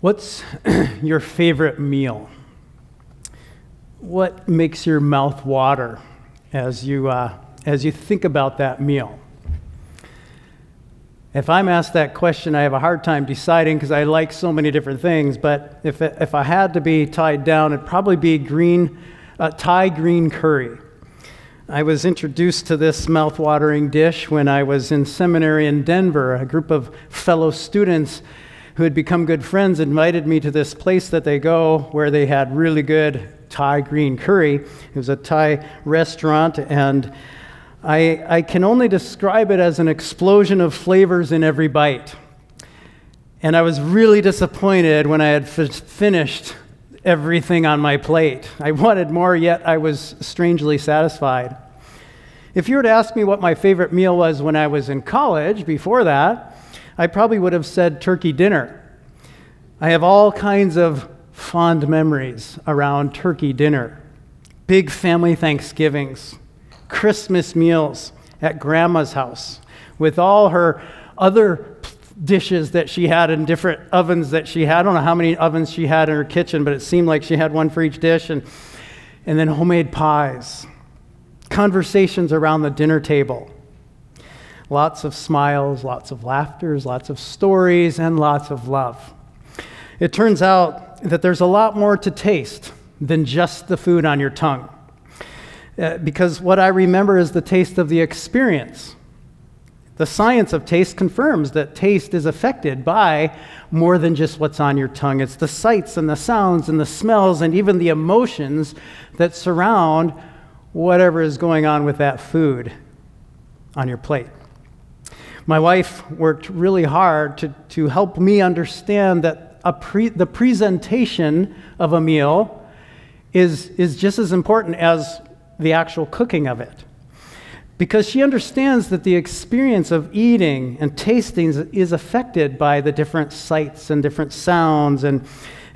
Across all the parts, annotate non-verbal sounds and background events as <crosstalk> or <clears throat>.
What's <clears throat> your favorite meal? What makes your mouth water as you, uh, as you think about that meal? If I'm asked that question, I have a hard time deciding because I like so many different things. But if, if I had to be tied down, it'd probably be green, uh, Thai green curry. I was introduced to this mouth-watering dish when I was in seminary in Denver. A group of fellow students who had become good friends invited me to this place that they go where they had really good Thai green curry. It was a Thai restaurant, and I, I can only describe it as an explosion of flavors in every bite. And I was really disappointed when I had f- finished everything on my plate. I wanted more, yet I was strangely satisfied. If you were to ask me what my favorite meal was when I was in college, before that, I probably would have said turkey dinner. I have all kinds of fond memories around turkey dinner, big family Thanksgivings, Christmas meals at grandma's house with all her other dishes that she had in different ovens that she had. I don't know how many ovens she had in her kitchen, but it seemed like she had one for each dish. And, and then homemade pies, conversations around the dinner table. Lots of smiles, lots of laughters, lots of stories, and lots of love. It turns out that there's a lot more to taste than just the food on your tongue. Uh, because what I remember is the taste of the experience. The science of taste confirms that taste is affected by more than just what's on your tongue. It's the sights and the sounds and the smells and even the emotions that surround whatever is going on with that food on your plate. My wife worked really hard to, to help me understand that pre, the presentation of a meal is, is just as important as the actual cooking of it. Because she understands that the experience of eating and tasting is affected by the different sights and different sounds, and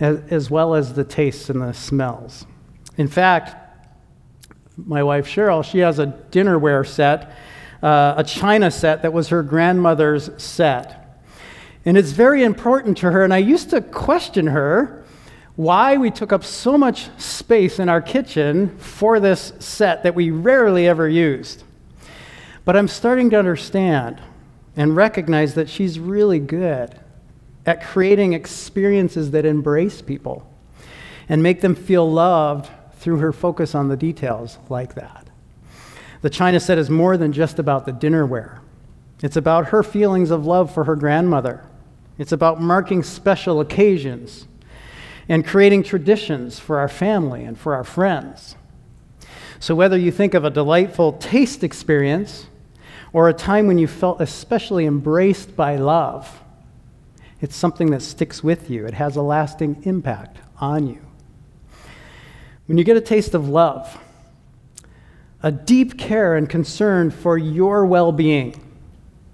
as, as well as the tastes and the smells. In fact, my wife Cheryl, she has a dinnerware set, uh, a china set that was her grandmother's set. And it's very important to her. And I used to question her why we took up so much space in our kitchen for this set that we rarely ever used. But I'm starting to understand and recognize that she's really good at creating experiences that embrace people and make them feel loved through her focus on the details like that. The China set is more than just about the dinnerware. It's about her feelings of love for her grandmother. It's about marking special occasions and creating traditions for our family and for our friends. So, whether you think of a delightful taste experience or a time when you felt especially embraced by love, it's something that sticks with you. It has a lasting impact on you. When you get a taste of love, a deep care and concern for your well being,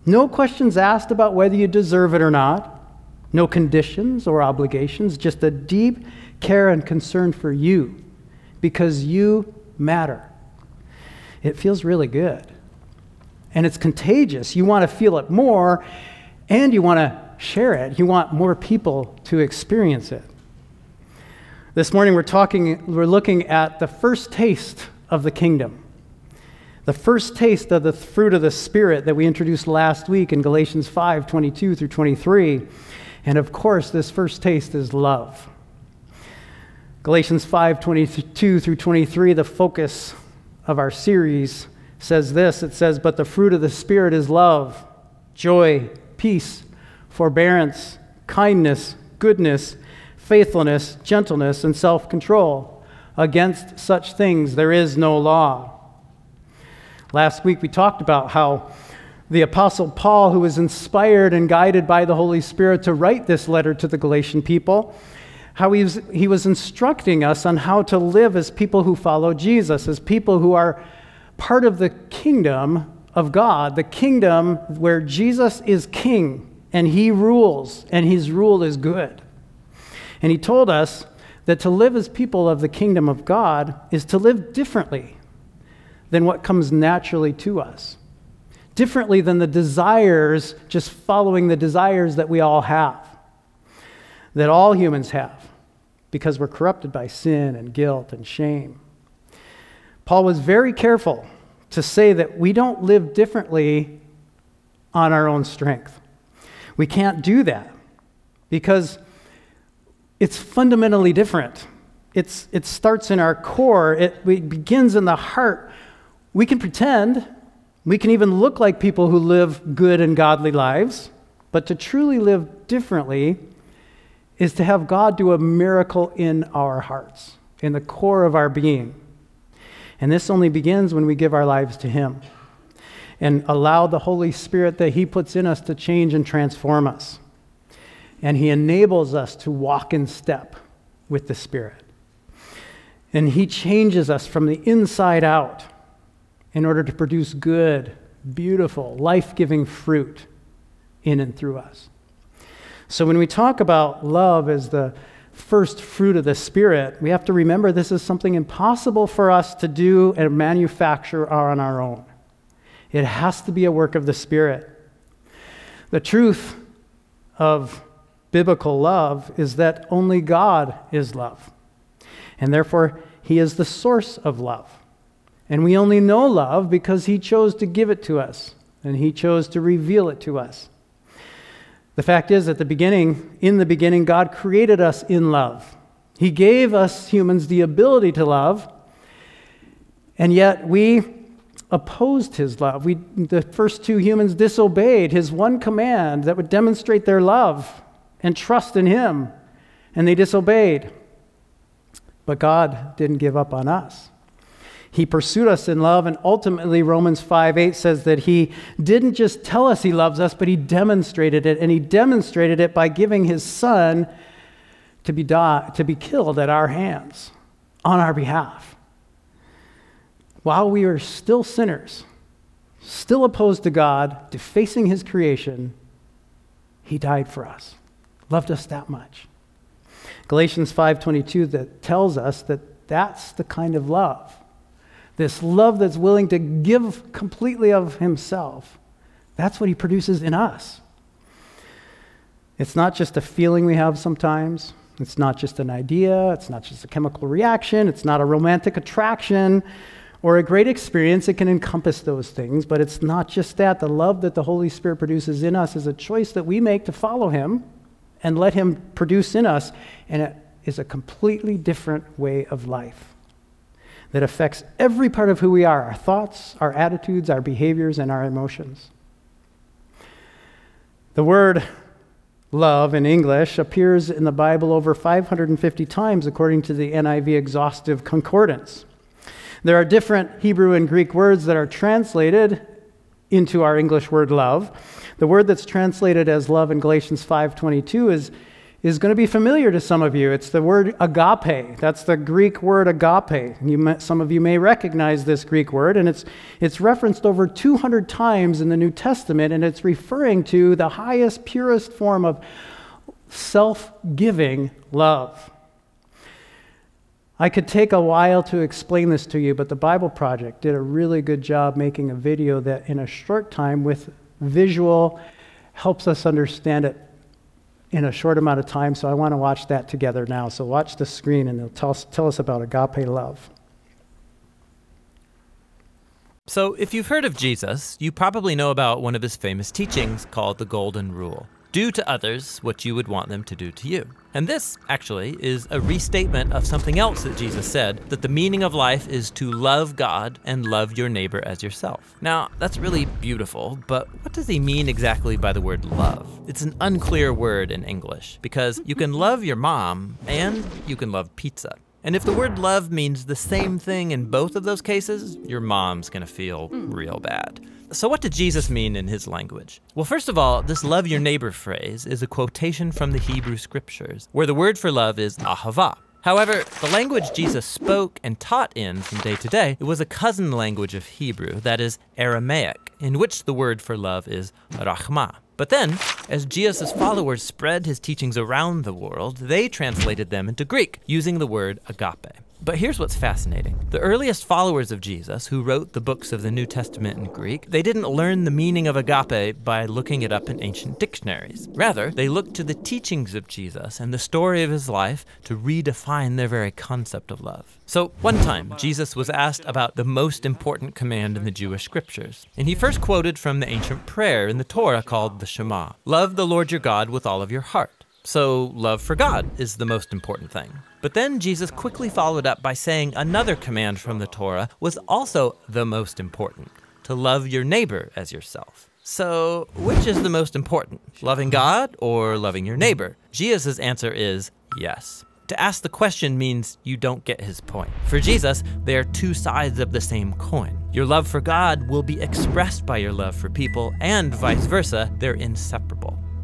no questions asked about whether you deserve it or not, no conditions or obligations, just a deep care and concern for you because you matter. It feels really good. And it's contagious. You want to feel it more and you want to share it. You want more people to experience it. This morning we're talking we're looking at the first taste of the kingdom. The first taste of the fruit of the spirit that we introduced last week in Galatians 5, 22 through 23. And of course, this first taste is love. Galatians 5 22 through 23, the focus of our series, says this it says, But the fruit of the Spirit is love, joy, peace, forbearance, kindness, goodness, faithfulness, gentleness, and self control. Against such things there is no law. Last week we talked about how the Apostle Paul, who was inspired and guided by the Holy Spirit to write this letter to the Galatian people, how he was, he was instructing us on how to live as people who follow Jesus, as people who are part of the kingdom of God, the kingdom where Jesus is king and he rules, and his rule is good. And he told us that to live as people of the kingdom of God is to live differently than what comes naturally to us differently than the desires, just following the desires that we all have. that all humans have because we're corrupted by sin and guilt and shame. Paul was very careful to say that we don't live differently on our own strength. We can't do that because it's fundamentally different. It's, it starts in our core, it, it begins in the heart. We can pretend, we can even look like people who live good and godly lives, but to truly live differently is to have God do a miracle in our hearts, in the core of our being. And this only begins when we give our lives to Him and allow the Holy Spirit that He puts in us to change and transform us. And He enables us to walk in step with the Spirit. And He changes us from the inside out in order to produce good, beautiful, life giving fruit in and through us. So when we talk about love as the first fruit of the Spirit, we have to remember this is something impossible for us to do and manufacture on our own. It has to be a work of the Spirit. The truth of biblical love is that only God is love, and therefore, He is the source of love. And we only know love because He chose to give it to us, and He chose to reveal it to us. The fact is, at the beginning, in the beginning, God created us in love. He gave us humans the ability to love, and yet we opposed his love. We, the first two humans disobeyed his one command that would demonstrate their love and trust in him, and they disobeyed. But God didn't give up on us. He pursued us in love, and ultimately, Romans 5 8 says that He didn't just tell us He loves us, but He demonstrated it. And He demonstrated it by giving His Son to be, die, to be killed at our hands on our behalf. While we were still sinners, still opposed to God, defacing His creation, He died for us, loved us that much. Galatians 5:22 that tells us that that's the kind of love this love that's willing to give completely of himself, that's what he produces in us. It's not just a feeling we have sometimes. It's not just an idea. It's not just a chemical reaction. It's not a romantic attraction or a great experience. It can encompass those things, but it's not just that. The love that the Holy Spirit produces in us is a choice that we make to follow Him and let Him produce in us, and it is a completely different way of life that affects every part of who we are our thoughts, our attitudes, our behaviors, and our emotions. The word love in English appears in the Bible over 550 times, according to the NIV Exhaustive Concordance. There are different Hebrew and Greek words that are translated into our English word love. The word that's translated as love in Galatians 5:22 is is going to be familiar to some of you. It's the word agape. That's the Greek word agape. You, some of you may recognize this Greek word, and it's, it's referenced over 200 times in the New Testament, and it's referring to the highest, purest form of self giving love. I could take a while to explain this to you, but the Bible Project did a really good job making a video that, in a short time, with visual, helps us understand it in a short amount of time, so I want to watch that together now. So watch the screen and they'll tell us, tell us about agape love. So, if you've heard of Jesus, you probably know about one of his famous teachings called the Golden Rule. Do to others what you would want them to do to you. And this, actually, is a restatement of something else that Jesus said that the meaning of life is to love God and love your neighbor as yourself. Now, that's really beautiful, but what does he mean exactly by the word love? It's an unclear word in English because you can love your mom and you can love pizza. And if the word love means the same thing in both of those cases, your mom's gonna feel real bad. So, what did Jesus mean in his language? Well, first of all, this love your neighbor phrase is a quotation from the Hebrew scriptures, where the word for love is ahava. However, the language Jesus spoke and taught in from day to day, it was a cousin language of Hebrew, that is Aramaic, in which the word for love is rachma. But then, as Jesus' followers spread his teachings around the world, they translated them into Greek using the word agape. But here's what's fascinating. The earliest followers of Jesus, who wrote the books of the New Testament in Greek, they didn't learn the meaning of agape by looking it up in ancient dictionaries. Rather, they looked to the teachings of Jesus and the story of his life to redefine their very concept of love. So, one time, Jesus was asked about the most important command in the Jewish scriptures, and he first quoted from the ancient prayer in the Torah called the Shema Love the Lord your God with all of your heart. So, love for God is the most important thing. But then Jesus quickly followed up by saying another command from the Torah was also the most important to love your neighbor as yourself. So, which is the most important, loving God or loving your neighbor? Jesus' answer is yes. To ask the question means you don't get his point. For Jesus, they are two sides of the same coin. Your love for God will be expressed by your love for people, and vice versa, they're inseparable.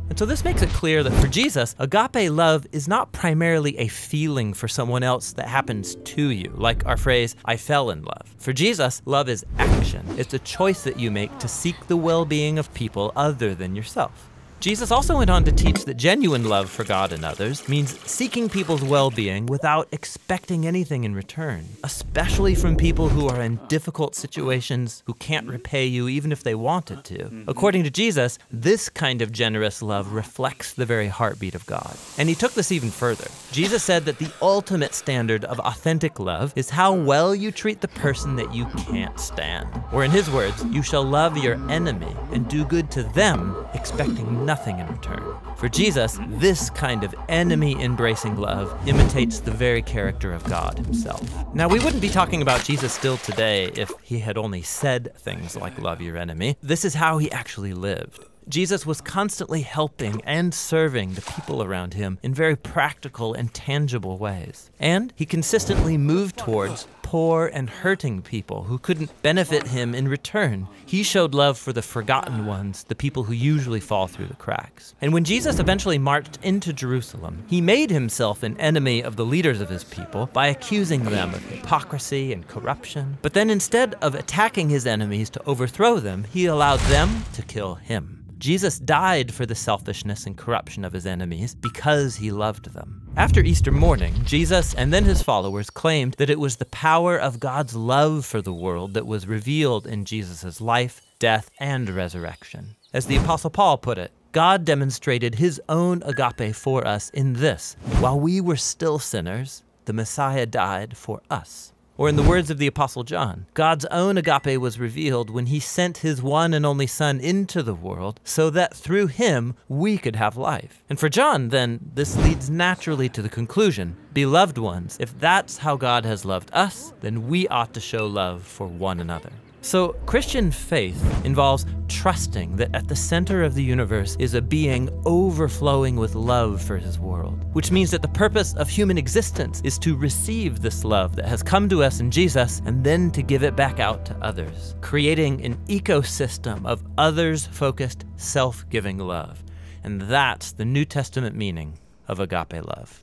And so this makes it clear that for Jesus, agape love is not primarily a feeling for someone else that happens to you, like our phrase, I fell in love. For Jesus, love is action. It's a choice that you make to seek the well being of people other than yourself. Jesus also went on to teach that genuine love for God and others means seeking people's well being without expecting anything in return, especially from people who are in difficult situations who can't repay you even if they wanted to. Mm-hmm. According to Jesus, this kind of generous love reflects the very heartbeat of God. And he took this even further. Jesus said that the ultimate standard of authentic love is how well you treat the person that you can't stand. Or, in his words, you shall love your enemy and do good to them, expecting nothing in return. For Jesus, this kind of enemy embracing love imitates the very character of God himself. Now, we wouldn't be talking about Jesus still today if he had only said things like love your enemy. This is how he actually lived. Jesus was constantly helping and serving the people around him in very practical and tangible ways. And he consistently moved towards poor and hurting people who couldn't benefit him in return. He showed love for the forgotten ones, the people who usually fall through the cracks. And when Jesus eventually marched into Jerusalem, he made himself an enemy of the leaders of his people by accusing them of hypocrisy and corruption. But then instead of attacking his enemies to overthrow them, he allowed them to kill him. Jesus died for the selfishness and corruption of his enemies because he loved them. After Easter morning, Jesus and then his followers claimed that it was the power of God's love for the world that was revealed in Jesus' life, death, and resurrection. As the Apostle Paul put it, God demonstrated his own agape for us in this while we were still sinners, the Messiah died for us. Or, in the words of the Apostle John, God's own agape was revealed when he sent his one and only Son into the world so that through him we could have life. And for John, then, this leads naturally to the conclusion Beloved ones, if that's how God has loved us, then we ought to show love for one another. So, Christian faith involves trusting that at the center of the universe is a being overflowing with love for his world, which means that the purpose of human existence is to receive this love that has come to us in Jesus and then to give it back out to others, creating an ecosystem of others focused, self giving love. And that's the New Testament meaning of agape love.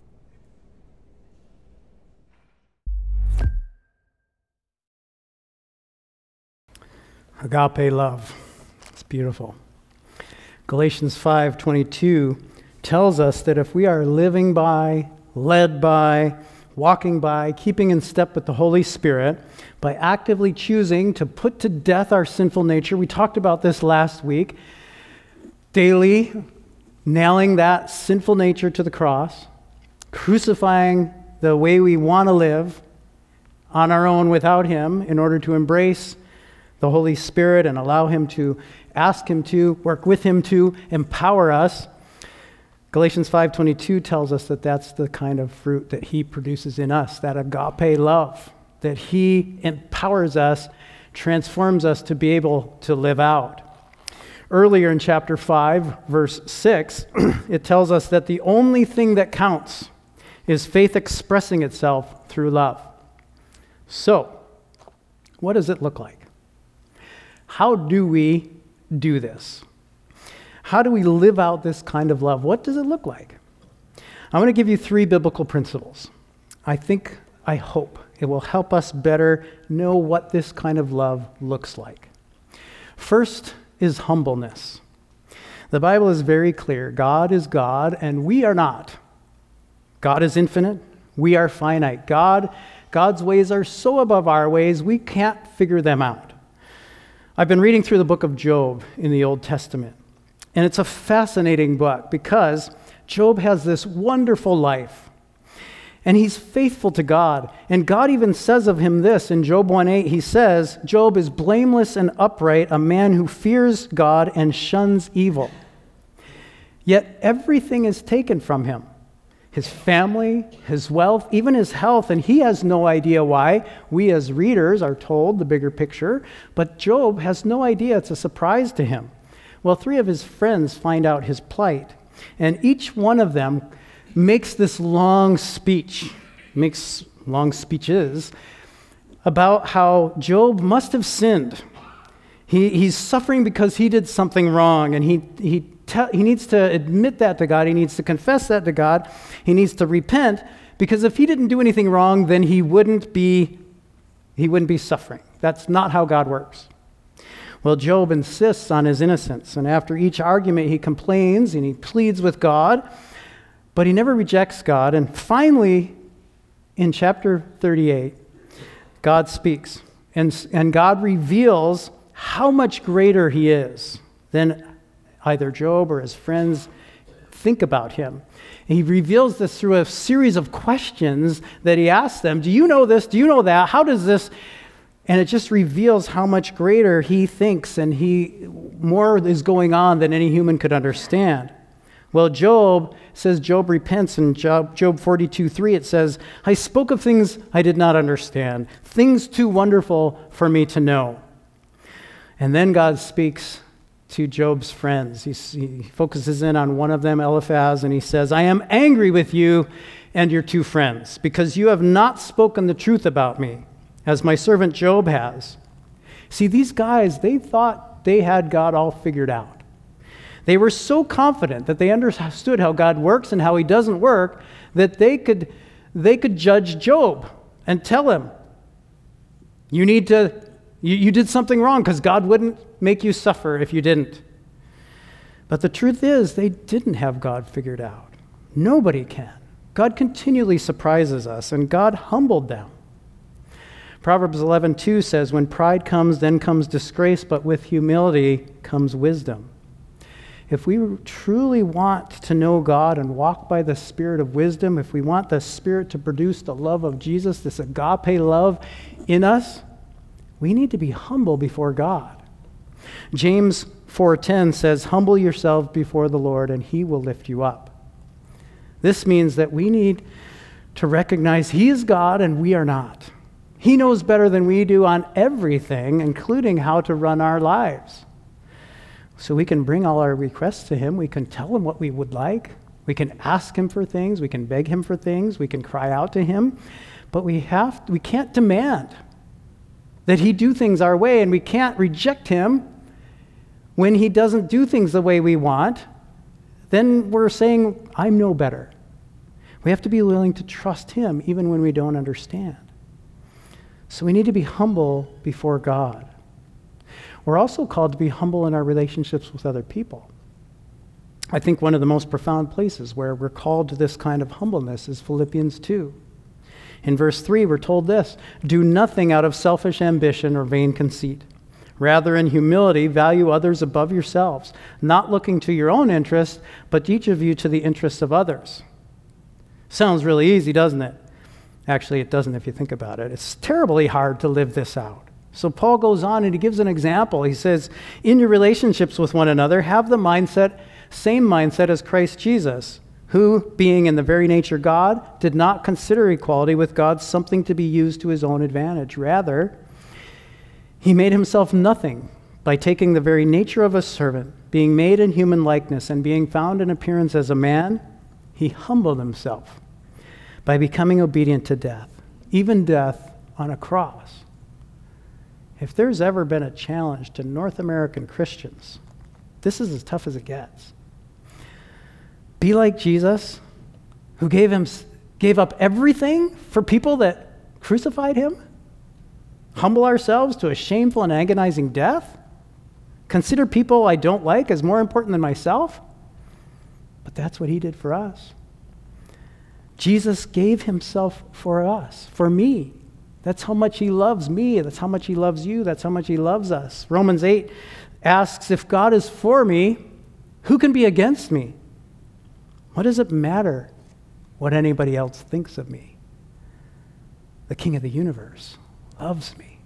Agape love. It's beautiful. Galatians 5:22 tells us that if we are living by, led by, walking by, keeping in step with the Holy Spirit, by actively choosing to put to death our sinful nature, we talked about this last week, daily nailing that sinful nature to the cross, crucifying the way we want to live on our own without Him in order to embrace the Holy Spirit and allow Him to ask Him to work with Him to empower us. Galatians 5:22 tells us that that's the kind of fruit that He produces in us, that agape love, that He empowers us, transforms us to be able to live out. Earlier in chapter 5, verse 6, <clears throat> it tells us that the only thing that counts is faith expressing itself through love. So, what does it look like? How do we do this? How do we live out this kind of love? What does it look like? I'm going to give you three biblical principles. I think, I hope it will help us better know what this kind of love looks like. First is humbleness. The Bible is very clear God is God, and we are not. God is infinite, we are finite. God God's ways are so above our ways, we can't figure them out. I've been reading through the book of Job in the Old Testament, and it's a fascinating book because Job has this wonderful life. And he's faithful to God. And God even says of him this in Job 1:8. He says, "Job is blameless and upright, a man who fears God and shuns evil." Yet everything is taken from him his family, his wealth, even his health, and he has no idea why. We as readers are told the bigger picture, but Job has no idea. It's a surprise to him. Well, three of his friends find out his plight, and each one of them makes this long speech, makes long speeches about how Job must have sinned. He, he's suffering because he did something wrong, and he, he he needs to admit that to God. He needs to confess that to God. He needs to repent because if he didn't do anything wrong, then he wouldn't be he wouldn't be suffering. That's not how God works. Well, Job insists on his innocence, and after each argument, he complains and he pleads with God, but he never rejects God. And finally, in chapter 38, God speaks, and, and God reveals how much greater he is than either Job or his friends think about him. And he reveals this through a series of questions that he asks them Do you know this? Do you know that? How does this? And it just reveals how much greater he thinks and he more is going on than any human could understand. Well, Job says Job repents in Job, Job 42 3. It says, I spoke of things I did not understand, things too wonderful for me to know. And then God speaks to Job's friends. He, he, focuses in on one of them, Eliphaz, and he says, I am angry with you and your two friends because you have not spoken the truth about me, as my servant Job has. See, these guys, they thought they had God all figured out. They were so confident that they understood how God works and how he doesn't work that they could, they could judge Job and tell him, You need to you, you did something wrong because God wouldn't make you suffer if you didn't. But the truth is, they didn't have God figured out. Nobody can. God continually surprises us, and God humbled them. Proverbs 11:2 says, "When pride comes, then comes disgrace, but with humility comes wisdom." If we truly want to know God and walk by the spirit of wisdom, if we want the spirit to produce the love of Jesus, this agape love in us, we need to be humble before God. James 4:10 says, "Humble yourselves before the Lord and he will lift you up." This means that we need to recognize he is God and we are not. He knows better than we do on everything, including how to run our lives. So we can bring all our requests to him, we can tell him what we would like, we can ask him for things, we can beg him for things, we can cry out to him, but we have we can't demand that he do things our way, and we can't reject him when he doesn't do things the way we want, then we're saying, I'm no better. We have to be willing to trust him even when we don't understand. So we need to be humble before God. We're also called to be humble in our relationships with other people. I think one of the most profound places where we're called to this kind of humbleness is Philippians 2. In verse 3, we're told this Do nothing out of selfish ambition or vain conceit. Rather, in humility, value others above yourselves, not looking to your own interest, but each of you to the interests of others. Sounds really easy, doesn't it? Actually, it doesn't if you think about it. It's terribly hard to live this out. So, Paul goes on and he gives an example. He says, In your relationships with one another, have the mindset, same mindset as Christ Jesus who, being in the very nature God, did not consider equality with God something to be used to his own advantage. Rather, he made himself nothing by taking the very nature of a servant, being made in human likeness, and being found in appearance as a man, he humbled himself by becoming obedient to death, even death on a cross. If there's ever been a challenge to North American Christians, this is as tough as it gets. Be like Jesus, who gave, him, gave up everything for people that crucified him? Humble ourselves to a shameful and agonizing death? Consider people I don't like as more important than myself? But that's what he did for us. Jesus gave himself for us, for me, That's how much He loves me. That's how much He loves you. That's how much He loves us. Romans 8 asks If God is for me, who can be against me? What does it matter what anybody else thinks of me? The King of the universe loves me,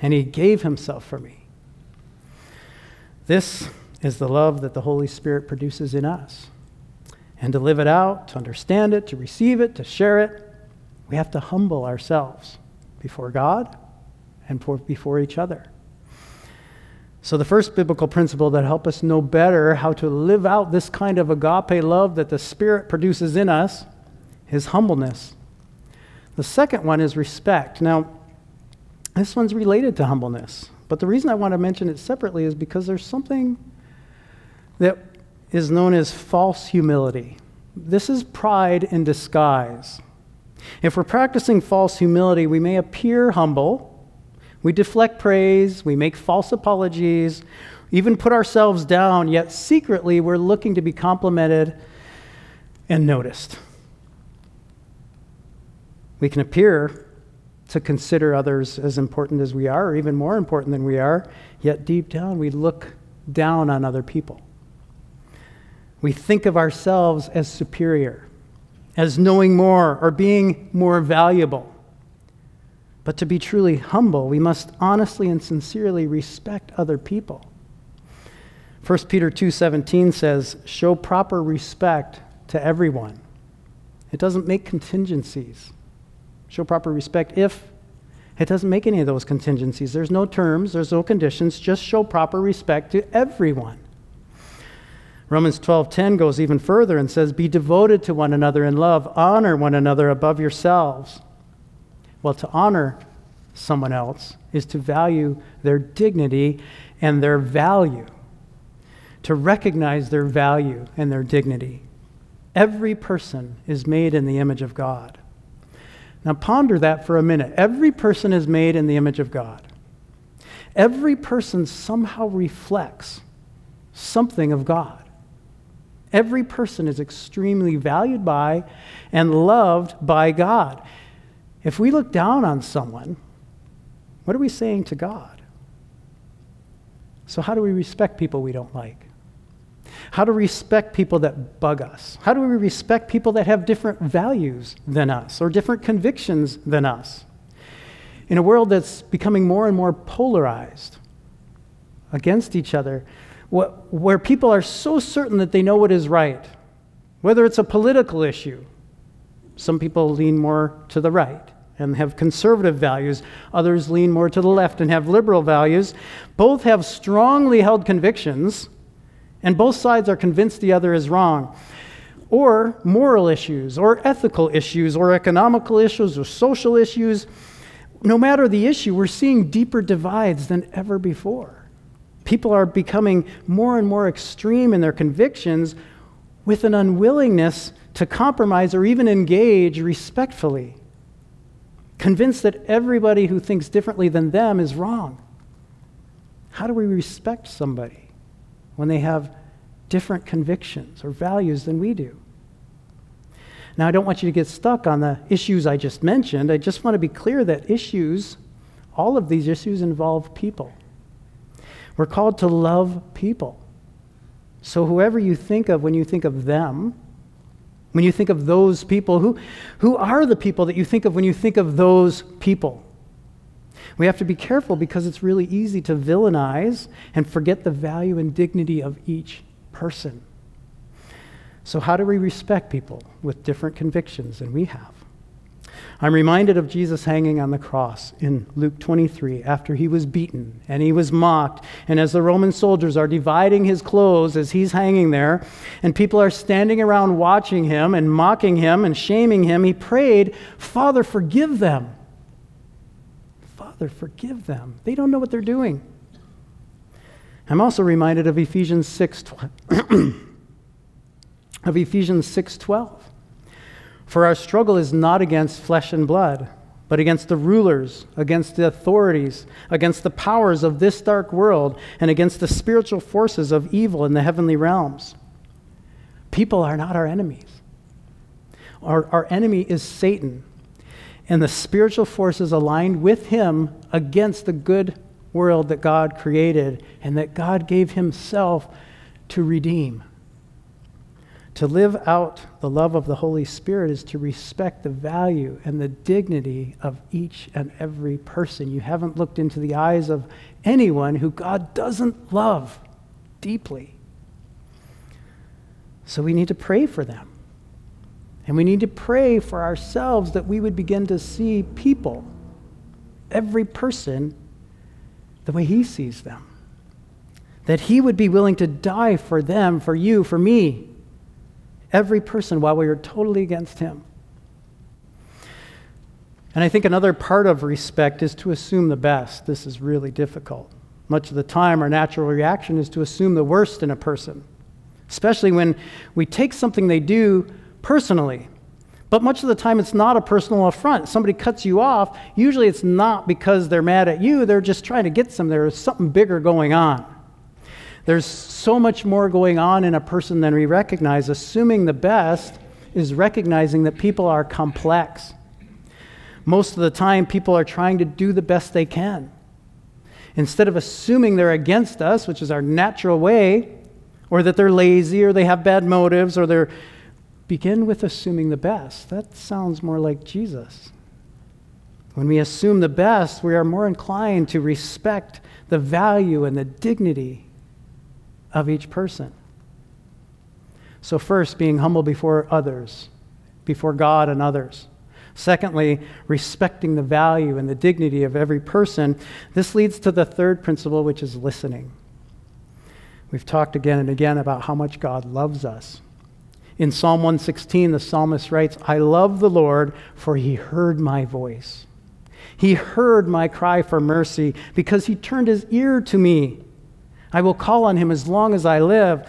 and He gave Himself for me. This is the love that the Holy Spirit produces in us. And to live it out, to understand it, to receive it, to share it, we have to humble ourselves before God and for, before each other. So, the first biblical principle that helps us know better how to live out this kind of agape love that the Spirit produces in us is humbleness. The second one is respect. Now, this one's related to humbleness, but the reason I want to mention it separately is because there's something that is known as false humility. This is pride in disguise. If we're practicing false humility, we may appear humble, we deflect praise, we make false apologies, even put ourselves down, yet secretly we're looking to be complimented and noticed. We can appear to consider others as important as we are, or even more important than we are, yet deep down we look down on other people. We think of ourselves as superior, as knowing more, or being more valuable. But to be truly humble, we must honestly and sincerely respect other people. 1 Peter 2:17 says, "Show proper respect to everyone." It doesn't make contingencies. Show proper respect if it doesn't make any of those contingencies. There's no terms, there's no conditions, just show proper respect to everyone. Romans 12:10 goes even further and says, "Be devoted to one another in love, honor one another above yourselves." Well, to honor someone else is to value their dignity and their value. To recognize their value and their dignity. Every person is made in the image of God. Now ponder that for a minute. Every person is made in the image of God. Every person somehow reflects something of God. Every person is extremely valued by and loved by God. If we look down on someone, what are we saying to God? So, how do we respect people we don't like? How do we respect people that bug us? How do we respect people that have different values than us or different convictions than us? In a world that's becoming more and more polarized against each other, where people are so certain that they know what is right, whether it's a political issue. Some people lean more to the right and have conservative values, others lean more to the left and have liberal values. Both have strongly held convictions, and both sides are convinced the other is wrong. Or moral issues, or ethical issues, or economical issues, or social issues. No matter the issue, we're seeing deeper divides than ever before. People are becoming more and more extreme in their convictions with an unwillingness to compromise or even engage respectfully, convinced that everybody who thinks differently than them is wrong. How do we respect somebody when they have different convictions or values than we do? Now, I don't want you to get stuck on the issues I just mentioned. I just want to be clear that issues, all of these issues, involve people. We're called to love people. So, whoever you think of when you think of them, when you think of those people, who, who are the people that you think of when you think of those people? We have to be careful because it's really easy to villainize and forget the value and dignity of each person. So, how do we respect people with different convictions than we have? I'm reminded of Jesus hanging on the cross in Luke 23 after he was beaten and he was mocked. And as the Roman soldiers are dividing his clothes as he's hanging there, and people are standing around watching him and mocking him and shaming him, he prayed, Father, forgive them. Father, forgive them. They don't know what they're doing. I'm also reminded of Ephesians 6 <clears throat> of Ephesians 6:12 for our struggle is not against flesh and blood, but against the rulers, against the authorities, against the powers of this dark world, and against the spiritual forces of evil in the heavenly realms. People are not our enemies. Our, our enemy is Satan. And the spiritual forces aligned with him against the good world that God created and that God gave himself to redeem. To live out the love of the Holy Spirit is to respect the value and the dignity of each and every person. You haven't looked into the eyes of anyone who God doesn't love deeply. So we need to pray for them. And we need to pray for ourselves that we would begin to see people, every person, the way He sees them. That He would be willing to die for them, for you, for me every person while we are totally against him. And I think another part of respect is to assume the best. This is really difficult. Much of the time, our natural reaction is to assume the worst in a person, especially when we take something they do personally. But much of the time, it's not a personal affront. Somebody cuts you off. Usually, it's not because they're mad at you, they're just trying to get some. There's something bigger going on. There's so much more going on in a person than we recognize. Assuming the best is recognizing that people are complex. Most of the time, people are trying to do the best they can. Instead of assuming they're against us, which is our natural way, or that they're lazy or they have bad motives or they're begin with assuming the best. That sounds more like Jesus. When we assume the best, we are more inclined to respect the value and the dignity of each person. So, first, being humble before others, before God and others. Secondly, respecting the value and the dignity of every person. This leads to the third principle, which is listening. We've talked again and again about how much God loves us. In Psalm 116, the psalmist writes, I love the Lord, for he heard my voice. He heard my cry for mercy because he turned his ear to me. I will call on him as long as I live.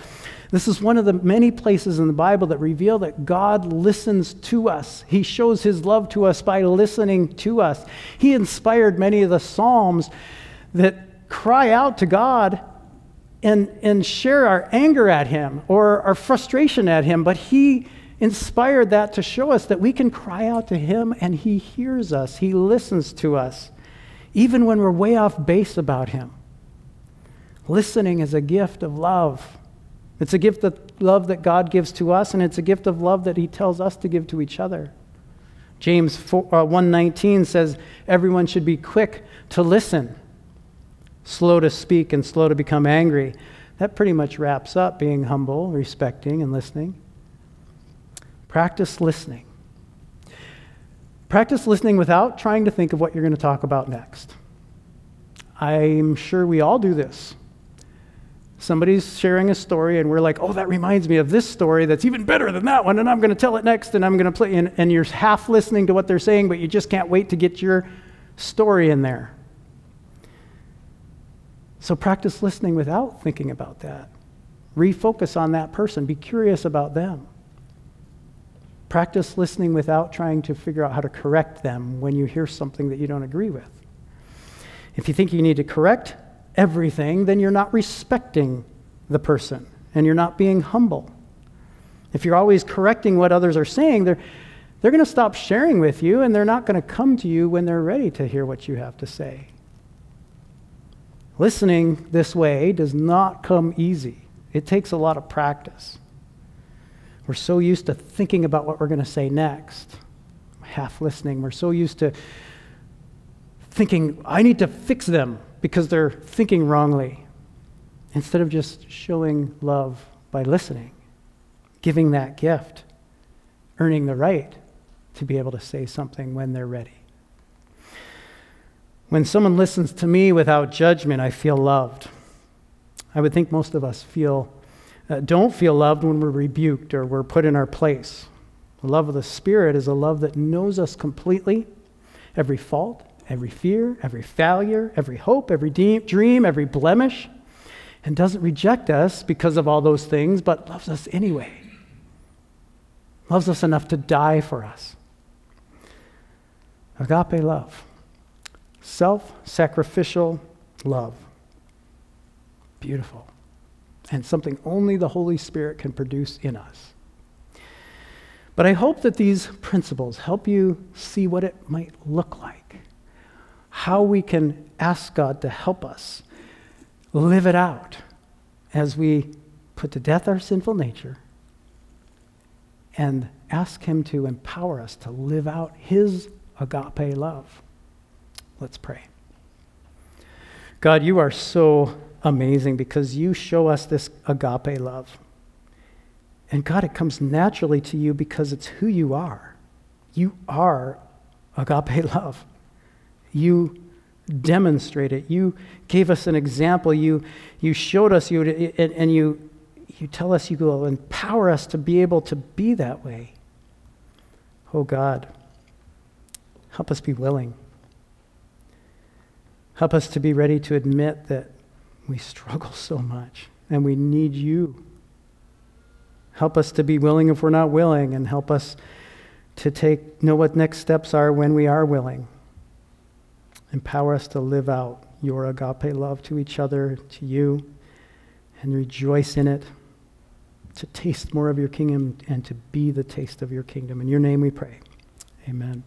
This is one of the many places in the Bible that reveal that God listens to us. He shows his love to us by listening to us. He inspired many of the Psalms that cry out to God and, and share our anger at him or our frustration at him, but he inspired that to show us that we can cry out to him and he hears us, he listens to us, even when we're way off base about him. Listening is a gift of love. It's a gift of love that God gives to us, and it's a gift of love that He tells us to give to each other. James 4, uh, 119 says, Everyone should be quick to listen, slow to speak, and slow to become angry. That pretty much wraps up being humble, respecting, and listening. Practice listening. Practice listening without trying to think of what you're going to talk about next. I'm sure we all do this. Somebody's sharing a story, and we're like, oh, that reminds me of this story that's even better than that one, and I'm going to tell it next, and I'm going to play. And, and you're half listening to what they're saying, but you just can't wait to get your story in there. So practice listening without thinking about that. Refocus on that person, be curious about them. Practice listening without trying to figure out how to correct them when you hear something that you don't agree with. If you think you need to correct everything, then you're not respecting the person and you're not being humble. If you're always correcting what others are saying, they're, they're going to stop sharing with you and they're not going to come to you when they're ready to hear what you have to say. Listening this way does not come easy, it takes a lot of practice. We're so used to thinking about what we're going to say next, half listening. We're so used to thinking, I need to fix them because they're thinking wrongly, instead of just showing love by listening, giving that gift, earning the right to be able to say something when they're ready. When someone listens to me without judgment, I feel loved. I would think most of us feel uh, don't feel loved when we're rebuked or we're put in our place. The love of the Spirit is a love that knows us completely, every fault, every fear, every failure, every hope, every de- dream, every blemish, and doesn't reject us because of all those things, but loves us anyway. Loves us enough to die for us. Agape love, self sacrificial love. Beautiful. And something only the Holy Spirit can produce in us. But I hope that these principles help you see what it might look like, how we can ask God to help us live it out as we put to death our sinful nature and ask Him to empower us to live out His agape love. Let's pray. God, you are so amazing because you show us this agape love. And God, it comes naturally to you because it's who you are. You are agape <laughs> love. You demonstrate it. You gave us an example. You, you showed us, you, and, and you, you tell us you will empower us to be able to be that way. Oh God, help us be willing. Help us to be ready to admit that we struggle so much and we need you. Help us to be willing if we're not willing, and help us to take know what next steps are when we are willing. Empower us to live out your agape love to each other, to you, and rejoice in it, to taste more of your kingdom and to be the taste of your kingdom. In your name we pray. Amen.